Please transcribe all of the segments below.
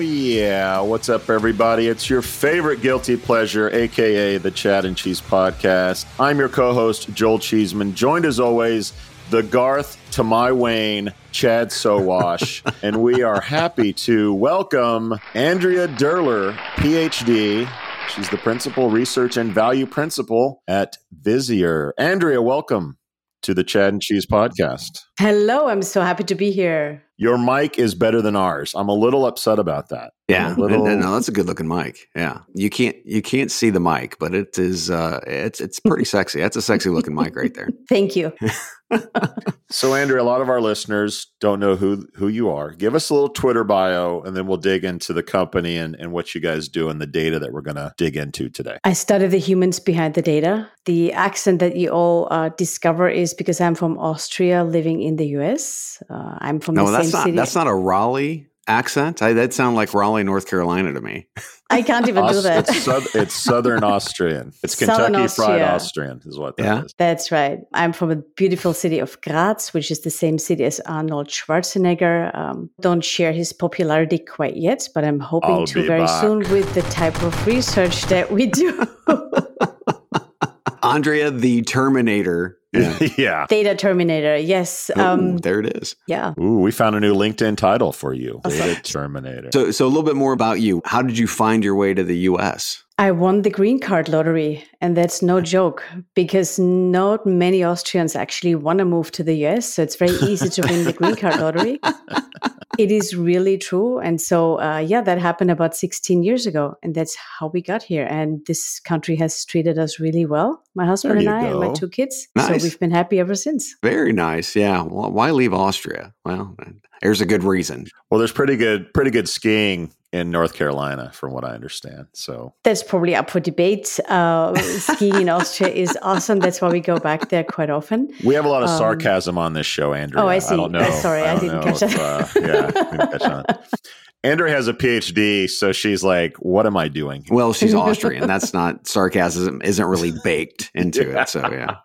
Oh, yeah. What's up, everybody? It's your favorite guilty pleasure, aka the Chad and Cheese Podcast. I'm your co host, Joel Cheeseman, joined as always, the Garth to my Wayne, Chad Sowash, and we are happy to welcome Andrea Derler, PhD. She's the principal research and value principal at Visier. Andrea, welcome to the Chad and Cheese podcast. Hello, I'm so happy to be here. Your mic is better than ours. I'm a little upset about that. Yeah, little... no, no, that's a good looking mic. Yeah, you can't you can't see the mic, but it is uh, it's it's pretty sexy. That's a sexy looking mic right there. Thank you. so, Andrea, a lot of our listeners don't know who who you are. Give us a little Twitter bio, and then we'll dig into the company and, and what you guys do and the data that we're going to dig into today. I study the humans behind the data. The accent that you all uh, discover is because I'm from Austria, living in the US. Uh, I'm from no, the that's same not, city. That's not a Raleigh accent. I, that sound like Raleigh, North Carolina to me. I can't even do that. It's, south, it's Southern Austrian. It's Southern Kentucky Fried Austrian, is what that Yeah. is. That's right. I'm from a beautiful city of Graz, which is the same city as Arnold Schwarzenegger. Um, don't share his popularity quite yet, but I'm hoping I'll to very back. soon with the type of research that we do. Andrea, the Terminator. Yeah. yeah. Data Terminator, yes. Ooh, Um, there it is. yeah. Ooh, we found a new LinkedIn title for you. Awesome. Data Terminator. So, so a little bit more about you. How did you find your way to the U.S.? I won the green card lottery, and that's no joke because not many Austrians actually want to move to the US. So it's very easy to win the green card lottery. It is really true. And so, uh, yeah, that happened about 16 years ago. And that's how we got here. And this country has treated us really well, my husband and you I, and my two kids. Nice. So we've been happy ever since. Very nice. Yeah. Well, why leave Austria? Well, there's a good reason. Well, there's pretty good, pretty good skiing in North Carolina, from what I understand. So That's probably up for debate. Uh, skiing in Austria is awesome. That's why we go back there quite often. we have a lot of Um, sarcasm on this show, Andrea. Oh, I see. I don't know. Sorry, I don't didn't know catch if, that. uh, yeah, didn't catch on. Andrea has a PhD, so she's like, "What am I doing?" Well, she's Austrian. That's not sarcasm. Isn't really baked into it. So yeah.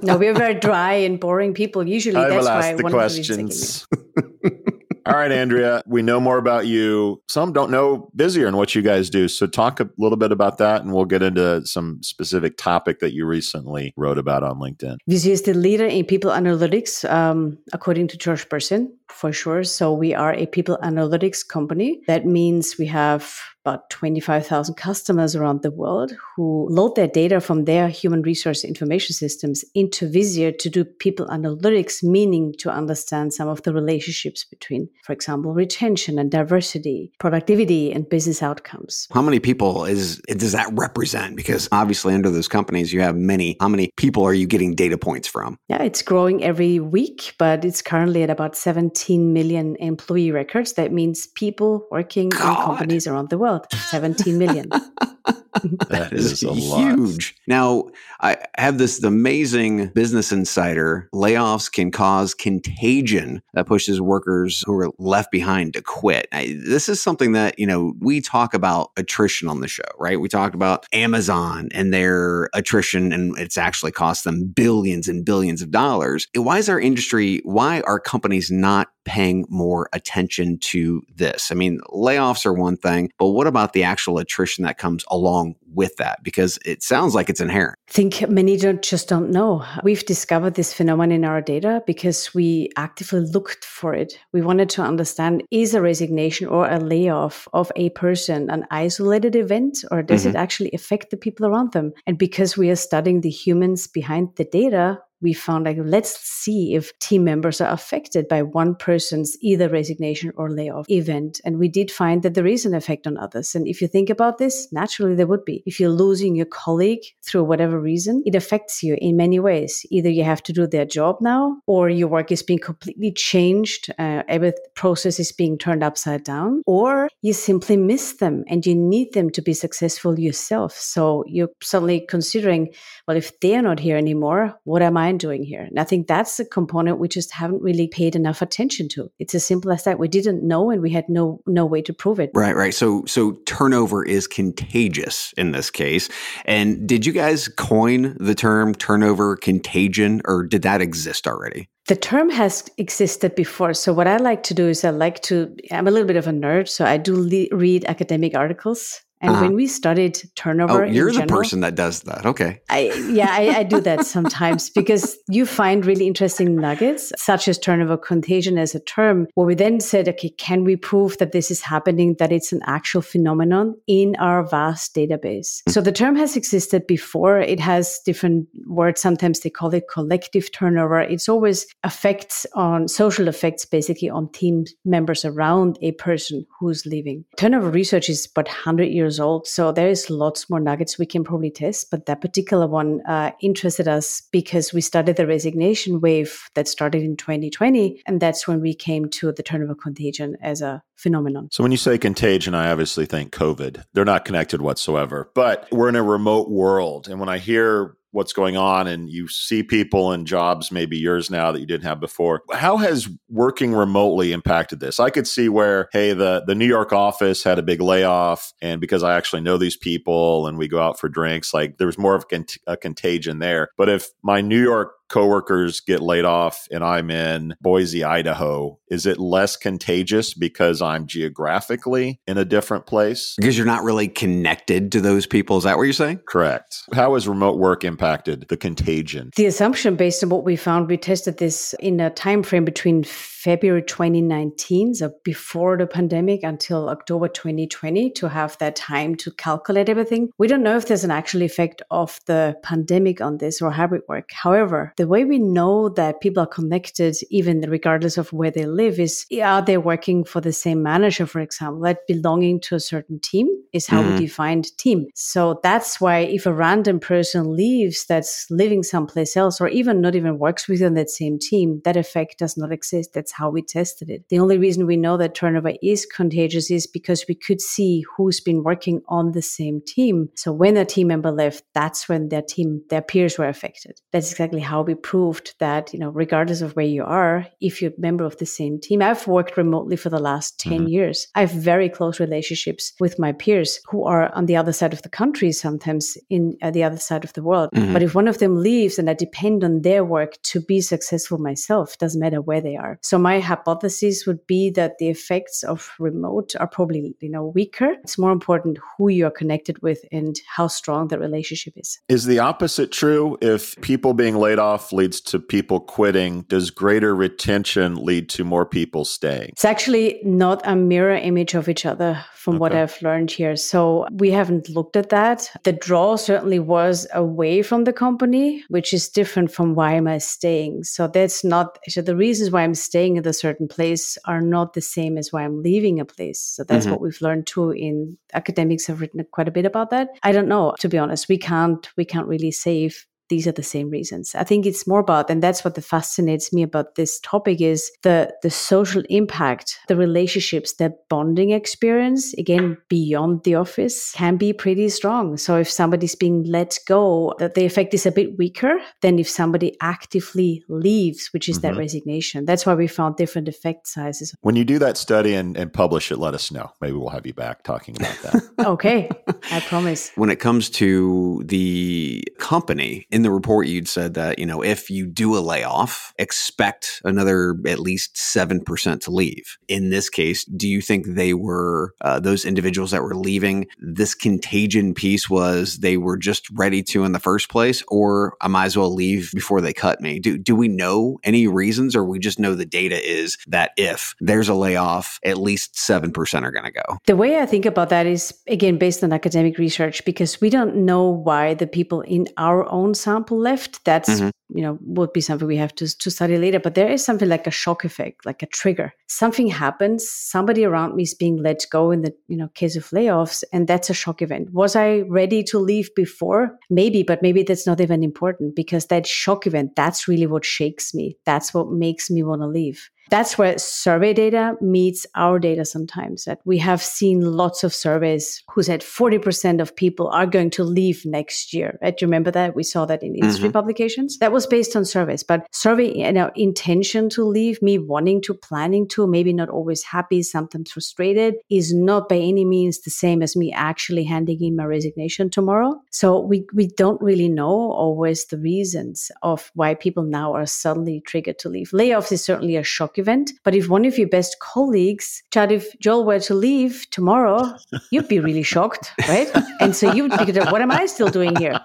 No, we're very dry and boring people. Usually, I that's why ask I the wanted to be second. questions. All right, Andrea, we know more about you. Some don't know Visier and what you guys do. So talk a little bit about that and we'll get into some specific topic that you recently wrote about on LinkedIn. Visier is the leader in people analytics, um, according to Josh Bersin, for sure. So we are a people analytics company. That means we have about 25,000 customers around the world who load their data from their human resource information systems into Visier to do people analytics, meaning to understand some of the relationships between, for example, retention and diversity, productivity and business outcomes. How many people is does that represent? Because obviously, under those companies, you have many. How many people are you getting data points from? Yeah, it's growing every week, but it's currently at about 17 million employee records. That means people working in companies around the world. 17 million. That is huge. Now, I have this amazing business insider. Layoffs can cause contagion that pushes workers who are left behind to quit. I, this is something that, you know, we talk about attrition on the show, right? We talked about Amazon and their attrition, and it's actually cost them billions and billions of dollars. Why is our industry, why are companies not paying more attention to this? I mean, layoffs are one thing, but what about the actual attrition that comes along with that? Because it sounds like it's inherent. I think many don't, just don't know. We've discovered this phenomenon in our data because we actively looked for it. We wanted to understand is a resignation or a layoff of a person an isolated event or does it mm-hmm. actually affect the people around them? And because we are studying the humans behind the data, we found like let's see if team members are affected by one person's either resignation or layoff event and we did find that there is an effect on others and if you think about this naturally there would be if you're losing your colleague through whatever reason it affects you in many ways either you have to do their job now or your work is being completely changed uh, every process is being turned upside down or you simply miss them and you need them to be successful yourself so you're suddenly considering well if they're not here anymore what am i doing here? And I think that's a component we just haven't really paid enough attention to. It's as simple as that. We didn't know and we had no no way to prove it. Right, right. So so turnover is contagious in this case. And did you guys coin the term turnover contagion or did that exist already? The term has existed before. So, what I like to do is I like to, I'm a little bit of a nerd. So, I do le- read academic articles and uh-huh. when we studied turnover, oh, you're the general, person that does that. Okay. I, yeah, I, I do that sometimes because you find really interesting nuggets, such as turnover contagion as a term, where we then said, okay, can we prove that this is happening, that it's an actual phenomenon in our vast database? So the term has existed before. It has different words. Sometimes they call it collective turnover. It's always effects on social effects, basically on team members around a person who's leaving. Turnover research is about 100 years So there is lots more nuggets we can probably test. But that particular one uh, interested us because we studied the resignation wave that started in 2020. And that's when we came to the turnover contagion as a phenomenon. So when you say contagion, I obviously think COVID. They're not connected whatsoever. But we're in a remote world. And when I hear what's going on and you see people in jobs maybe yours now that you didn't have before. How has working remotely impacted this? I could see where hey the the new york office had a big layoff and because i actually know these people and we go out for drinks like there was more of a, cont- a contagion there. But if my new york coworkers get laid off and I'm in Boise, Idaho, is it less contagious because I'm geographically in a different place? Because you're not really connected to those people. Is that what you're saying? Correct. How has remote work impacted the contagion? The assumption based on what we found, we tested this in a time frame between February 2019, so before the pandemic until October 2020 to have that time to calculate everything. We don't know if there's an actual effect of the pandemic on this or hybrid work. However, the way we know that people are connected, even regardless of where they live, is are they working for the same manager, for example, that belonging to a certain team is how mm-hmm. we define team. So that's why if a random person leaves that's living someplace else or even not even works within that same team, that effect does not exist. That's how we tested it. The only reason we know that turnover is contagious is because we could see who's been working on the same team. So when a team member left, that's when their team, their peers were affected. That's exactly how we we proved that, you know, regardless of where you are, if you're a member of the same team, I've worked remotely for the last 10 mm-hmm. years. I have very close relationships with my peers who are on the other side of the country, sometimes in uh, the other side of the world. Mm-hmm. But if one of them leaves and I depend on their work to be successful myself, doesn't matter where they are. So my hypothesis would be that the effects of remote are probably, you know, weaker. It's more important who you're connected with and how strong that relationship is. Is the opposite true if people being laid off off leads to people quitting. Does greater retention lead to more people staying? It's actually not a mirror image of each other from okay. what I've learned here. So we haven't looked at that. The draw certainly was away from the company, which is different from why am I staying. So that's not, so the reasons why I'm staying at a certain place are not the same as why I'm leaving a place. So that's mm-hmm. what we've learned too in academics have written quite a bit about that. I don't know, to be honest. We can't, we can't really say if these are the same reasons. I think it's more about, and that's what fascinates me about this topic is the the social impact, the relationships, the bonding experience. Again, beyond the office can be pretty strong. So if somebody's being let go, that the effect is a bit weaker than if somebody actively leaves, which is mm-hmm. that resignation. That's why we found different effect sizes. When you do that study and, and publish it, let us know. Maybe we'll have you back talking about that. okay, I promise. When it comes to the company in the report you'd said that you know if you do a layoff expect another at least 7% to leave. In this case do you think they were uh, those individuals that were leaving this contagion piece was they were just ready to in the first place or i might as well leave before they cut me? Do, do we know any reasons or we just know the data is that if there's a layoff at least 7% are going to go? The way i think about that is again based on academic research because we don't know why the people in our own example left that's mm-hmm. you know would be something we have to, to study later. But there is something like a shock effect like a trigger. Something happens somebody around me is being let go in the you know case of layoffs and that's a shock event. Was i ready to leave before? Maybe but maybe that's not even important because that shock event that's really what shakes me. That's what makes me want to leave That's where survey data meets our data sometimes. That we have seen lots of surveys who said 40% of people are going to leave next year. Right? Do you remember that? We saw that in industry mm-hmm. publications. That was based on surveys, but survey, you know, intention to leave, me wanting to, planning to, maybe not always happy, sometimes frustrated, is not by any means the same as me actually handing in my resignation tomorrow. So we, we don't really know always the reasons of why people now are suddenly triggered to leave. Layoffs is certainly a shock event, but if one of your best colleagues, Chad, if Joel were to leave tomorrow, you'd be really shocked, right? And so you would be, what am I still doing here?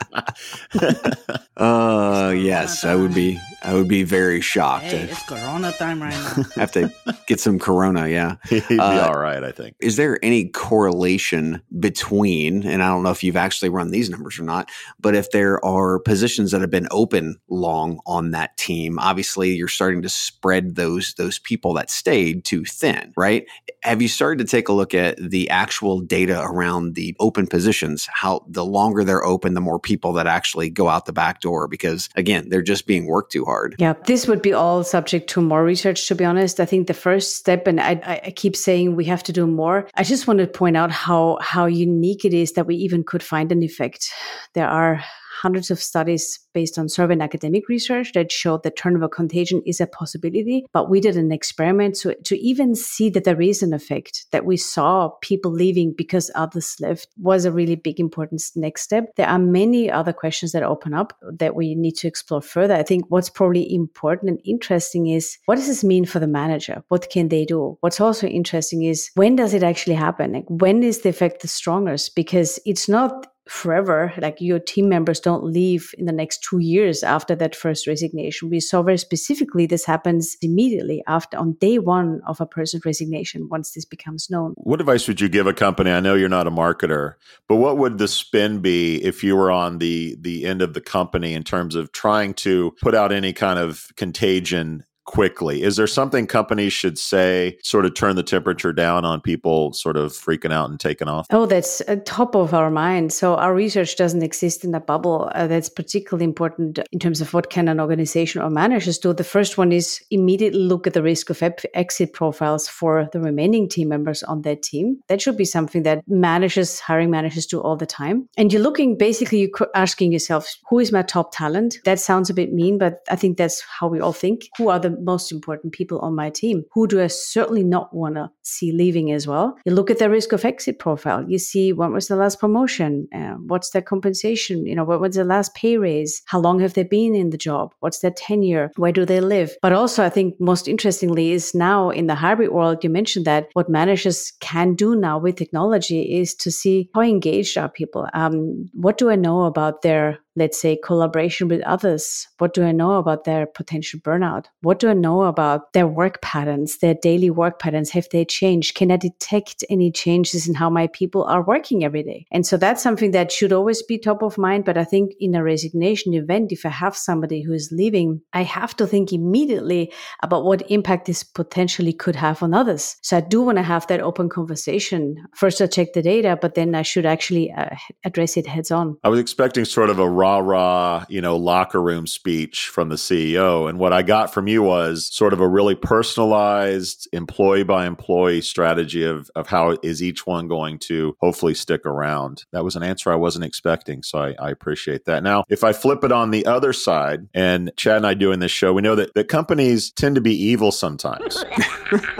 Uh, yes, I would be. I would be very shocked. Hey, it's Corona time right now. have to get some Corona. Yeah, he'd be uh, all right. I think. Is there any correlation between? And I don't know if you've actually run these numbers or not, but if there are positions that have been open long on that team, obviously you're starting to spread those those people that stayed too thin, right? Have you started to take a look at the actual data around the open positions? How the longer they're open, the more people that actually go out the back door because again, they're just being worked too hard. Yeah, this would be all subject to more research, to be honest. I think the first step, and I, I keep saying we have to do more. I just want to point out how how unique it is that we even could find an effect. There are hundreds of studies based on survey and academic research that showed that turnover contagion is a possibility. But we did an experiment to, to even see that there is an effect, that we saw people leaving because others left was a really big important next step. There are many other questions that open up that we need to explore further. I think what's probably important and interesting is what does this mean for the manager? What can they do? What's also interesting is when does it actually happen? Like when is the effect the strongest? Because it's not forever. Like your team members don't leave in the next two years after that first resignation. We saw very specifically this happens immediately after on day one of a person's resignation once this becomes known. What advice would you give a company? I know you're not a marketer, but what would the spin be if you were on the the end of the company in terms of trying to put out any kind of contagion quickly. Is there something companies should say, sort of turn the temperature down on people sort of freaking out and taking off? Oh, that's top of our mind. So our research doesn't exist in a bubble. Uh, that's particularly important in terms of what can an organization or managers do. The first one is immediately look at the risk of ep- exit profiles for the remaining team members on that team. That should be something that managers, hiring managers do all the time. And you're looking, basically, you're asking yourself, who is my top talent? That sounds a bit mean, but I think that's how we all think. Who are the most important people on my team. Who do I certainly not want to see leaving as well? You look at their risk of exit profile. You see when was the last promotion? Uh, what's their compensation? You know, what was the last pay raise? How long have they been in the job? What's their tenure? Where do they live? But also, I think most interestingly is now in the hybrid world, you mentioned that what managers can do now with technology is to see how engaged are people. Um, what do I know about their let's say collaboration with others what do i know about their potential burnout? What do i know about their work patterns their daily work patterns? Have they changed? Can i detect any changes in how my people are working every day? And so that's something that should always be top of mind but i think in a resignation event if i have somebody who is leaving i have to think immediately about what impact this potentially could have on others. So i do want to have that open conversation. First i check the data but then i should actually uh, address it heads on. I was expecting sort of a rah rah, you know, locker room speech from the CEO. And what I got from you was sort of a really personalized employee by employee strategy of, of how is each one going to hopefully stick around. That was an answer I wasn't expecting. So I, I appreciate that. Now, if I flip it on the other side, and Chad and I doing this show, we know that, that companies tend to be evil sometimes.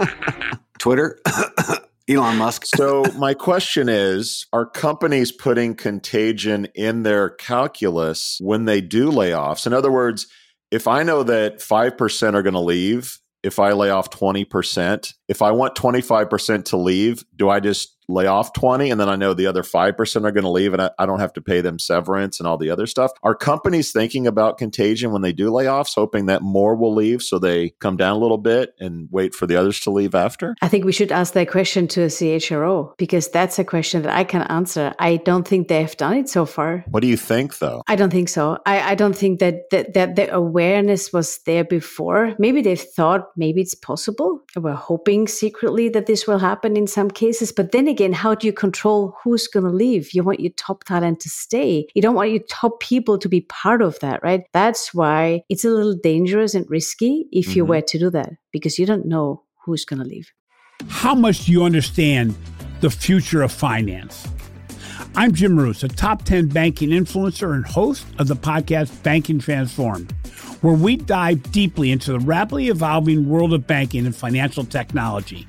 Twitter. Elon Musk. so, my question is Are companies putting contagion in their calculus when they do layoffs? In other words, if I know that 5% are going to leave, if I lay off 20%, if I want 25% to leave, do I just lay off 20 and then I know the other 5% are going to leave and I, I, don't have to pay them severance and all the other stuff. Are companies thinking about contagion when they do layoffs, hoping that more will leave so they come down a little bit and wait for the others to leave after? I think we should ask that question to a CHRO because that's a question that I can answer. I don't think they've done it so far. What do you think though? I don't think so. I, I don't think that, that, that the awareness was there before. Maybe they thought maybe it's possible. We're hoping secretly that this will happen in some cases. But then again, again, how do you control who's going to leave? You want your top talent to stay. You don't want your top people to be part of that, right? That's why it's a little dangerous and risky if mm-hmm. you were to do that because you don't know who's going to leave. How much do you understand the future of finance? I'm Jim Marous, a top 10 banking influencer and host of the podcast Banking Transformed, where we dive deeply into the rapidly evolving world of banking and financial technology.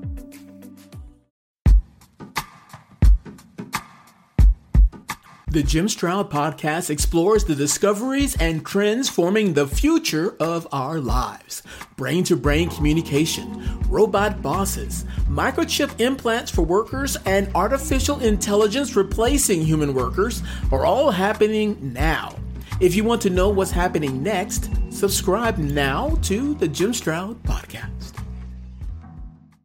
The Jim Stroud podcast explores the discoveries and trends forming the future of our lives. Brain to brain communication, robot bosses, microchip implants for workers, and artificial intelligence replacing human workers are all happening now. If you want to know what's happening next, subscribe now to the Jim Stroud podcast.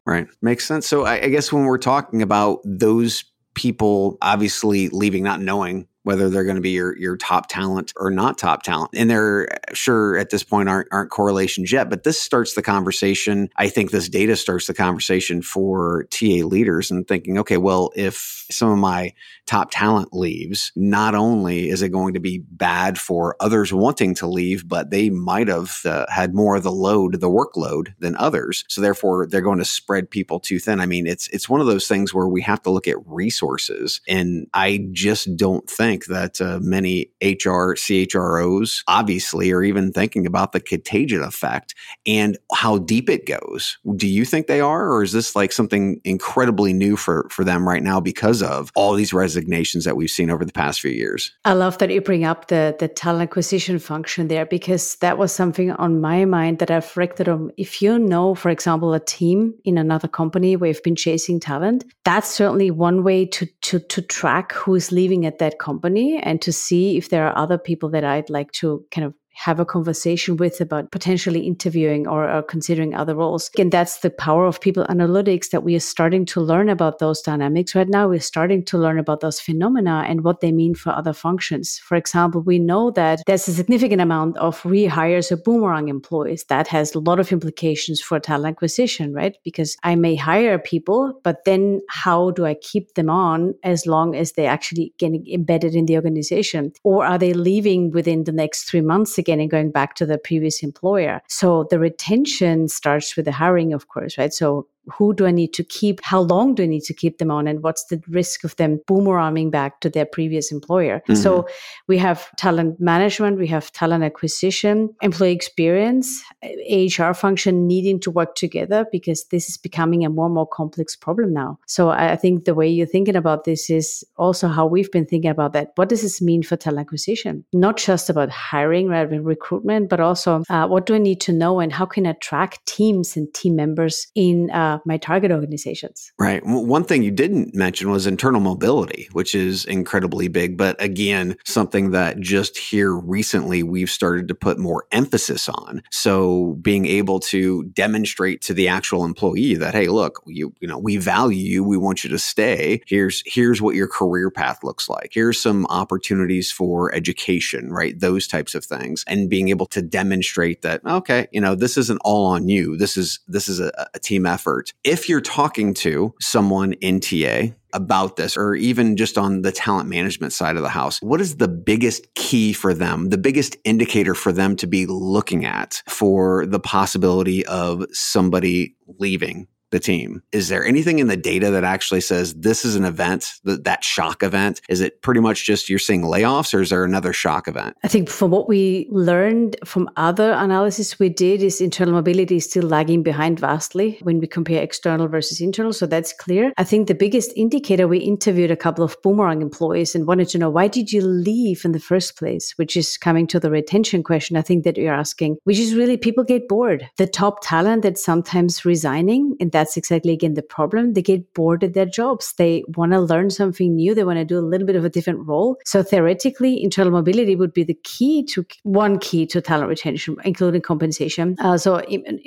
Right. Makes sense. So I, I guess when we're talking about those people obviously leaving not knowing whether they're going to be your your top talent or not top talent. And they're sure at this point aren't aren't correlations yet, but this starts the conversation. I think this data starts the conversation for TA leaders and thinking, okay, well, if some of my top talent leaves, not only is it going to be bad for others wanting to leave, but they might have uh, had more of the load, the workload than others. So therefore, they're going to spread people too thin. I mean, it's it's one of those things where we have to look at resources, and I just don't think think that uh, many HR CHROs obviously are even thinking about the contagion effect and how deep it goes. Do you think they are, or is this like something incredibly new for for them right now because of all these resignations that we've seen over the past few years? I love that you bring up the the talent acquisition function there because that was something on my mind that I've reflected on. If you know, for example, a team in another company where you've been chasing talent, that's certainly one way to to to track who is leaving at that company company and to see if there are other people that I'd like to kind of have a conversation with about potentially interviewing or, or, considering other roles. And that's the power of people analytics that we are starting to learn about those dynamics. Right now, we're starting to learn about those phenomena and what they mean for other functions. For example, we know that there's a significant amount of rehires or boomerang employees. That has a lot of implications for talent acquisition, right? Because I may hire people, but then how do I keep them on as long as they're actually getting embedded in the organization? Or are they leaving within the next three months again and going back to the previous employer. So the retention starts with the hiring, of course, right? So who do I need to keep? How long do I need to keep them on? And what's the risk of them boomeranging back to their previous employer? Mm-hmm. So we have talent management, we have talent acquisition, employee experience, HR function needing to work together because this is becoming a more and more complex problem now. So I think the way you're thinking about this is also how we've been thinking about that. What does this mean for talent acquisition? Not just about hiring, right, recruitment, but also uh, what do I need to know and how can I track teams and team members in uh, my target organizations. Right. One thing you didn't mention was internal mobility, which is incredibly big, but again, something that just here recently we've started to put more emphasis on. So being able to demonstrate to the actual employee that, hey, look, you, you know, we value you, we want you to stay. Here's here's what your career path looks like. Here's some opportunities for education, right? Those types of things. And being able to demonstrate that, okay, you know, this isn't all on you. This is this is a, a team effort if you're talking to someone in TA about this, or even just on the talent management side of the house, what is the biggest key for them, the biggest indicator for them to be looking at for the possibility of somebody leaving the team. Is there anything in the data that actually says this is an event, that, that shock event? Is it pretty much just you're seeing layoffs or is there another shock event? I think from what we learned from other analysis we did is internal mobility is still lagging behind vastly when we compare external versus internal. So that's clear. I think the biggest indicator, we interviewed a couple of boomerang employees and wanted to know why did you leave in the first place, which is coming to the retention question I think that you're asking, which is really people get bored. The top talent that's sometimes resigning and that's exactly again the problem. They get bored at their jobs. They want to learn something new. They want to do a little bit of a different role. So theoretically, internal mobility would be the key to one key to talent retention, including compensation. Uh, so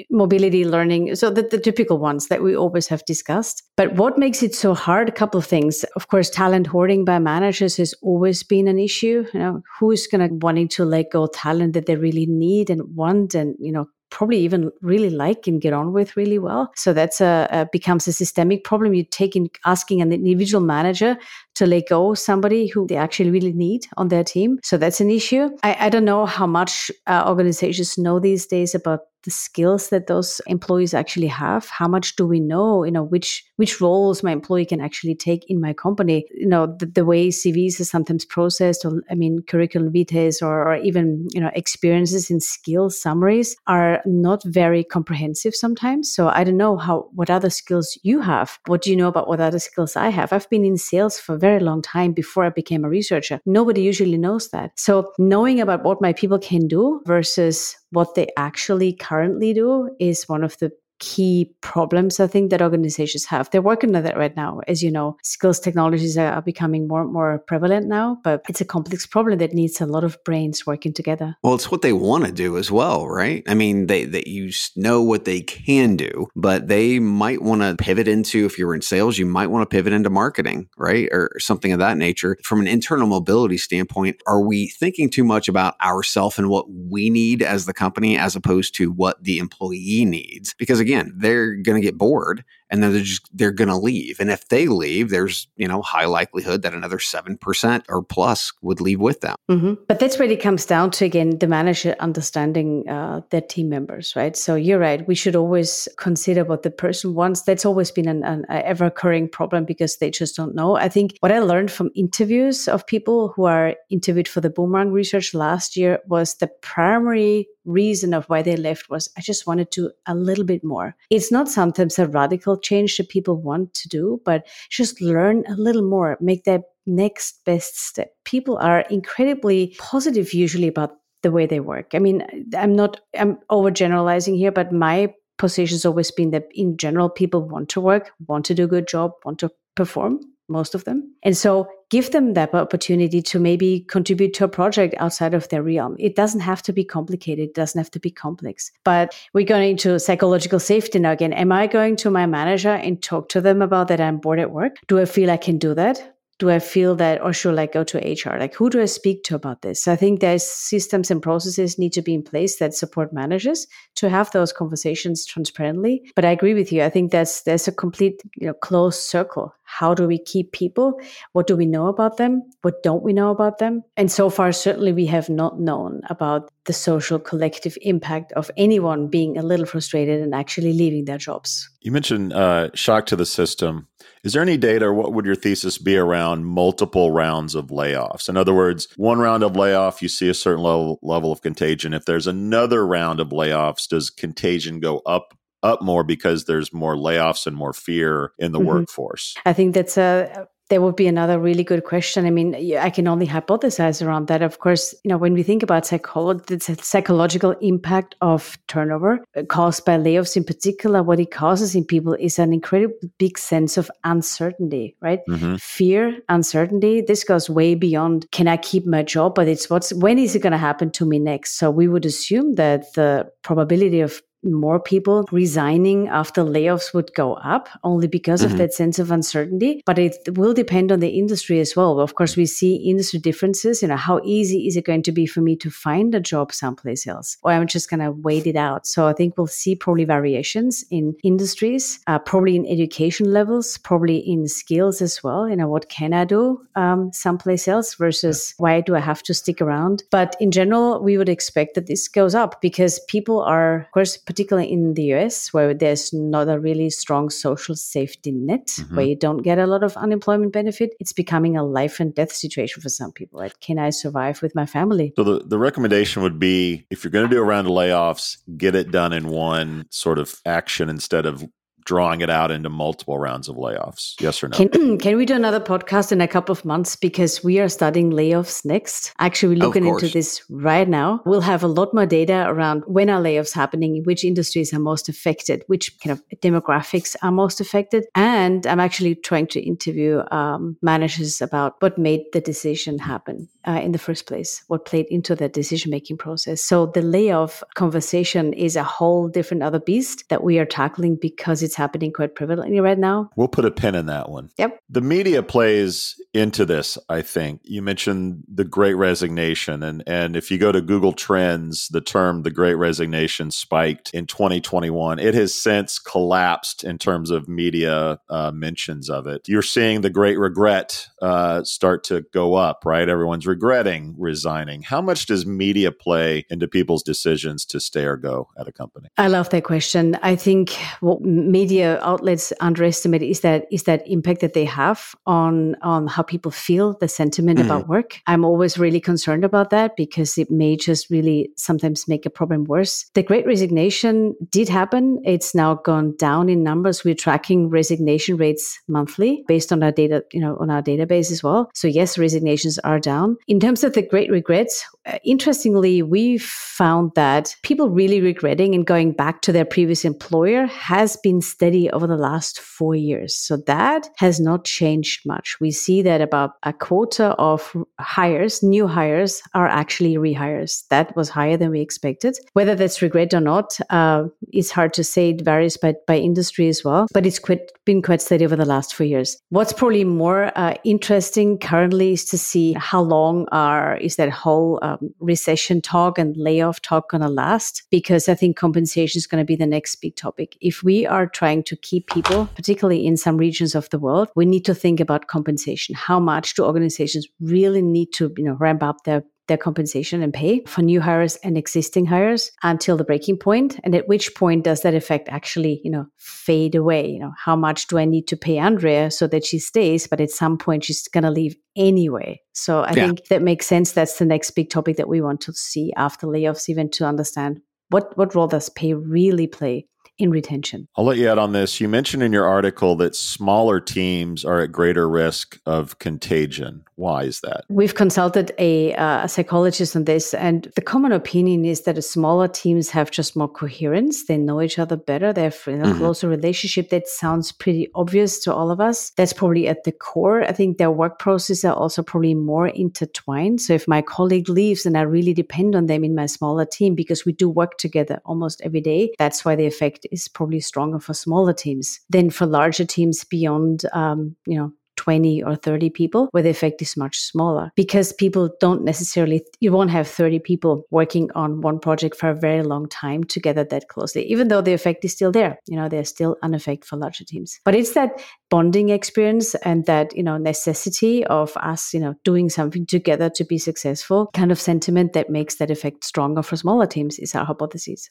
mobility, learning. So the, the typical ones that we always have discussed. But what makes it so hard? A couple of things. Of course, talent hoarding by managers has always been an issue. You know, who is going to wanting to let go talent that they really need and want and, you know, probably even really like and get on with really well. So that's a, a becomes a systemic problem. You take in asking an individual manager to let go somebody who they actually really need on their team. So that's an issue. I, I don't know how much uh, organizations know these days about the skills that those employees actually have? How much do we know you know which which roles my employee can actually take in my company? You know the, the way cvs are sometimes processed or i mean curriculum vitae or, or even you know experiences in skill summaries are not very comprehensive sometimes. So i don't know how what other skills you have. What do you know about what other skills i have? I've been in sales for a very long time before i became a researcher. Nobody usually knows that. So knowing about what my people can do versus what they actually currently do is one of the key problems I think that organizations have. They're working on that right now. As you know, skills technologies are becoming more and more prevalent now, but it's a complex problem that needs a lot of brains working together. Well, it's what they want to do as well, right? I mean, they that you know what they can do, but they might want to pivot into if you're in sales, you might want to pivot into marketing, right? Or something of that nature. From an internal mobility standpoint, are we thinking too much about ourselves and what we need as the company as opposed to what the employee needs? Because again, they're going to get bored and then they're just they're going to leave. And if they leave there's you know high likelihood that another 7% or plus would leave with them. Mm-hmm. but that's where it comes down to again the manager understanding uh, their team members right? So you're right. We should always consider what the person wants. That's always been an, an ever occurring problem because they just don't know. I think what i learned from interviews of people who are interviewed for the boomerang research last year was the primary reason of why they left was I just wanted to a little bit more. It's not sometimes a radical change that people want to do, but just learn a little more, make that next best step. People are incredibly positive usually about the way they work. I mean, I'm not I'm overgeneralizing here, but my position has always been that in general people want to work, want to do a good job, want to perform most of them. And so give them that opportunity to maybe contribute to a project outside of their realm. It doesn't have to be complicated, it doesn't have to be complex. But we're going into psychological safety now again. Am I going to my manager and talk to them about that I'm bored at work? Do I feel I can do that? do I feel that, or should I go to HR? Like, who do I speak to about this? So I think there's systems and processes need to be in place that support managers to have those conversations transparently. But I agree with you. I think that's there's a complete you know closed circle. How do we keep people? What do we know about them? What don't we know about them? And so far, certainly, we have not known about the social collective impact of anyone being a little frustrated and actually leaving their jobs. You mentioned uh, shock to the system. Is there any data, or what would your thesis be around multiple rounds of layoffs? In other words, one round of layoff, you see a certain level, level of contagion. If there's another round of layoffs, does contagion go up up more because there's more layoffs and more fear in the mm-hmm. workforce? I think that's a there would be another really good question. I mean, I can only hypothesize around that. Of course, you know, when we think about psychology, the psychological impact of turnover uh, caused by layoffs in particular, what it causes in people is an incredibly big sense of uncertainty, right? Mm-hmm. Fear, uncertainty. This goes way beyond can I keep my job, but it's what's when is it going to happen to me next? So we would assume that the probability of more people resigning after layoffs would go up only because mm-hmm. of that sense of uncertainty. But it will depend on the industry as well. Of course we see industry differences you know how easy is it going to be for me to find a job someplace else? Or i'm just going to wait it out. So i think we'll see probably variations in industries uh, probably in education levels probably in skills as well. You know what can i do um, someplace else versus why do i have to stick around? But in general we would expect that this goes up because people are of course particularly in the US, where there's not a really strong social safety net, mm-hmm. where you don't get a lot of unemployment benefit, it's becoming a life and death situation for some people. Like, can I survive with my family? So the, the recommendation would be if you're going to do a round of layoffs, get it done in one sort of action instead of drawing it out into multiple rounds of layoffs? Yes or no? Can, can we do another podcast in a couple of months? Because we are studying layoffs next. Actually, we're looking into this right now. We'll have a lot more data around when are layoffs happening, which industries are most affected, which kind of demographics are most affected. And I'm actually trying to interview um, managers about what made the decision happen uh, in the first place, what played into the decision making process. So the layoff conversation is a whole different other beast that we are tackling because it's happening quite prevalently right now. We'll put a pin in that one. Yep. The media plays into this, I think. You mentioned the great resignation and and if you go to Google Trends, the term the great resignation spiked in 2021. It has since collapsed in terms of media uh, mentions of it. You're seeing the great regret uh, start to go up, right? Everyone's regretting resigning. How much does media play into people's decisions to stay or go at a company? I love that question. I think what media outlets underestimate is that is that impact that they have on on how people feel, the sentiment mm-hmm. about work. I'm always really concerned about that because it may just really sometimes make a problem worse. The great resignation did happen. It's now gone down in numbers. We're tracking resignation rates monthly based on our data, you know, on our database as well. So yes, resignations are down. In terms of the great regrets, uh, interestingly, we found that people really regretting and going back to their previous employer has been steady over the last four years. So that has not changed much. We see that about a quarter of hires, new hires, are actually rehires. That was higher than we expected. Whether that's regret or not, uh, it's hard to say. It varies by, by industry as well, but it's quite, been quite steady over the last four years. What's probably more uh, interesting currently is to see how long are is that whole um, recession talk and layoff talk going to last? Because I think compensation is going to be the next big topic. If we are trying to keep people, particularly in some regions of the world, we need to think about compensation. How much do organizations really need to, you know, ramp up their their compensation and pay for new hires and existing hires until the breaking point? And at which point does that effect actually you know fade away? You know how much do i need to pay andrea so that she stays but at some point she's going to leave anyway? So i yeah. think that makes sense. That's the next big topic that we want to see after layoffs even to understand what what role does pay really play in retention. I'll let you out on this. You mentioned in your article that smaller teams are at greater risk of contagion. Why is that? We've consulted a, uh, a psychologist on this, and the common opinion is that smaller teams have just more coherence. They know each other better. They have a mm-hmm. closer relationship. That sounds pretty obvious to all of us. That's probably at the core. I think their work processes are also probably more intertwined. So if my colleague leaves, and I really depend on them in my smaller team because we do work together almost every day, that's why the effect is probably stronger for smaller teams than for larger teams beyond, um, you know, 20 or 30 people where the effect is much smaller. Because people don't necessarily you won't have 30 people working on one project for a very long time together that closely even though the effect is still there. You know there's still an effect for larger teams. But it's that bonding experience and that you know necessity of us you know doing something together to be successful kind of sentiment that makes that effect stronger for smaller teams is our hypothesis.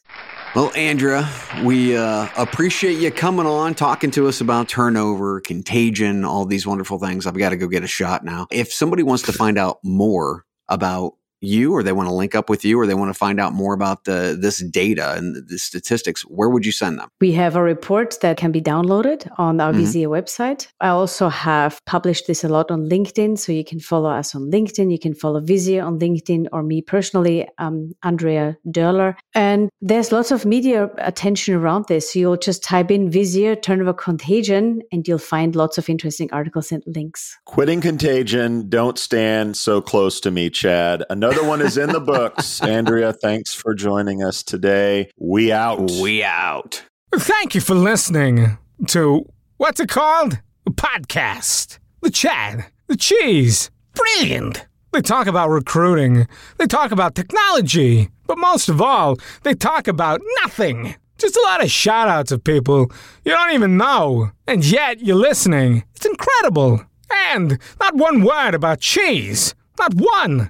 Well andrea we uh, appreciate you coming on talking to us about turnover contagion all these wonderful things. I've got to go get a shot now. If somebody wants to find out more about you or they want to link up with you or they want to find out more about the this data and the statistics where would you send them? We have a report that can be downloaded on our mm-hmm. Visier website. I also have published this a lot on linkedin so you can follow us on linkedin you can follow Visier on linkedin or me personally um, andrea Derler. and there's lots of media attention around this. So you'll just type in Visier turnover contagion and you'll find lots of interesting articles and links. Quitting contagion don't stand so close to me chad. Another Another one is in the books. Andrea, thanks for joining us today. We out. We out. Thank you for listening to what's it called? A podcast. The chat. The cheese. Brilliant. They talk about recruiting. They talk about technology. But most of all, they talk about nothing. Just a lot of shout outs of people you don't even know. And yet you're listening. It's incredible. And not one word about cheese. Not one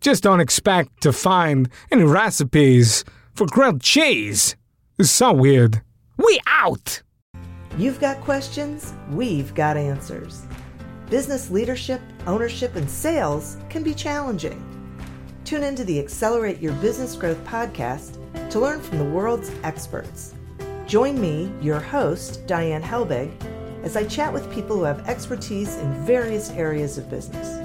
Just don't expect to find any recipes for grilled cheese. It's so weird. We out! You've got questions, we've got answers. Business leadership, ownership, and sales can be challenging. Tune into the Accelerate Your Business Growth podcast to learn from the world's experts. Join me, your host, Diane Helbig, as I chat with people who have expertise in various areas of business.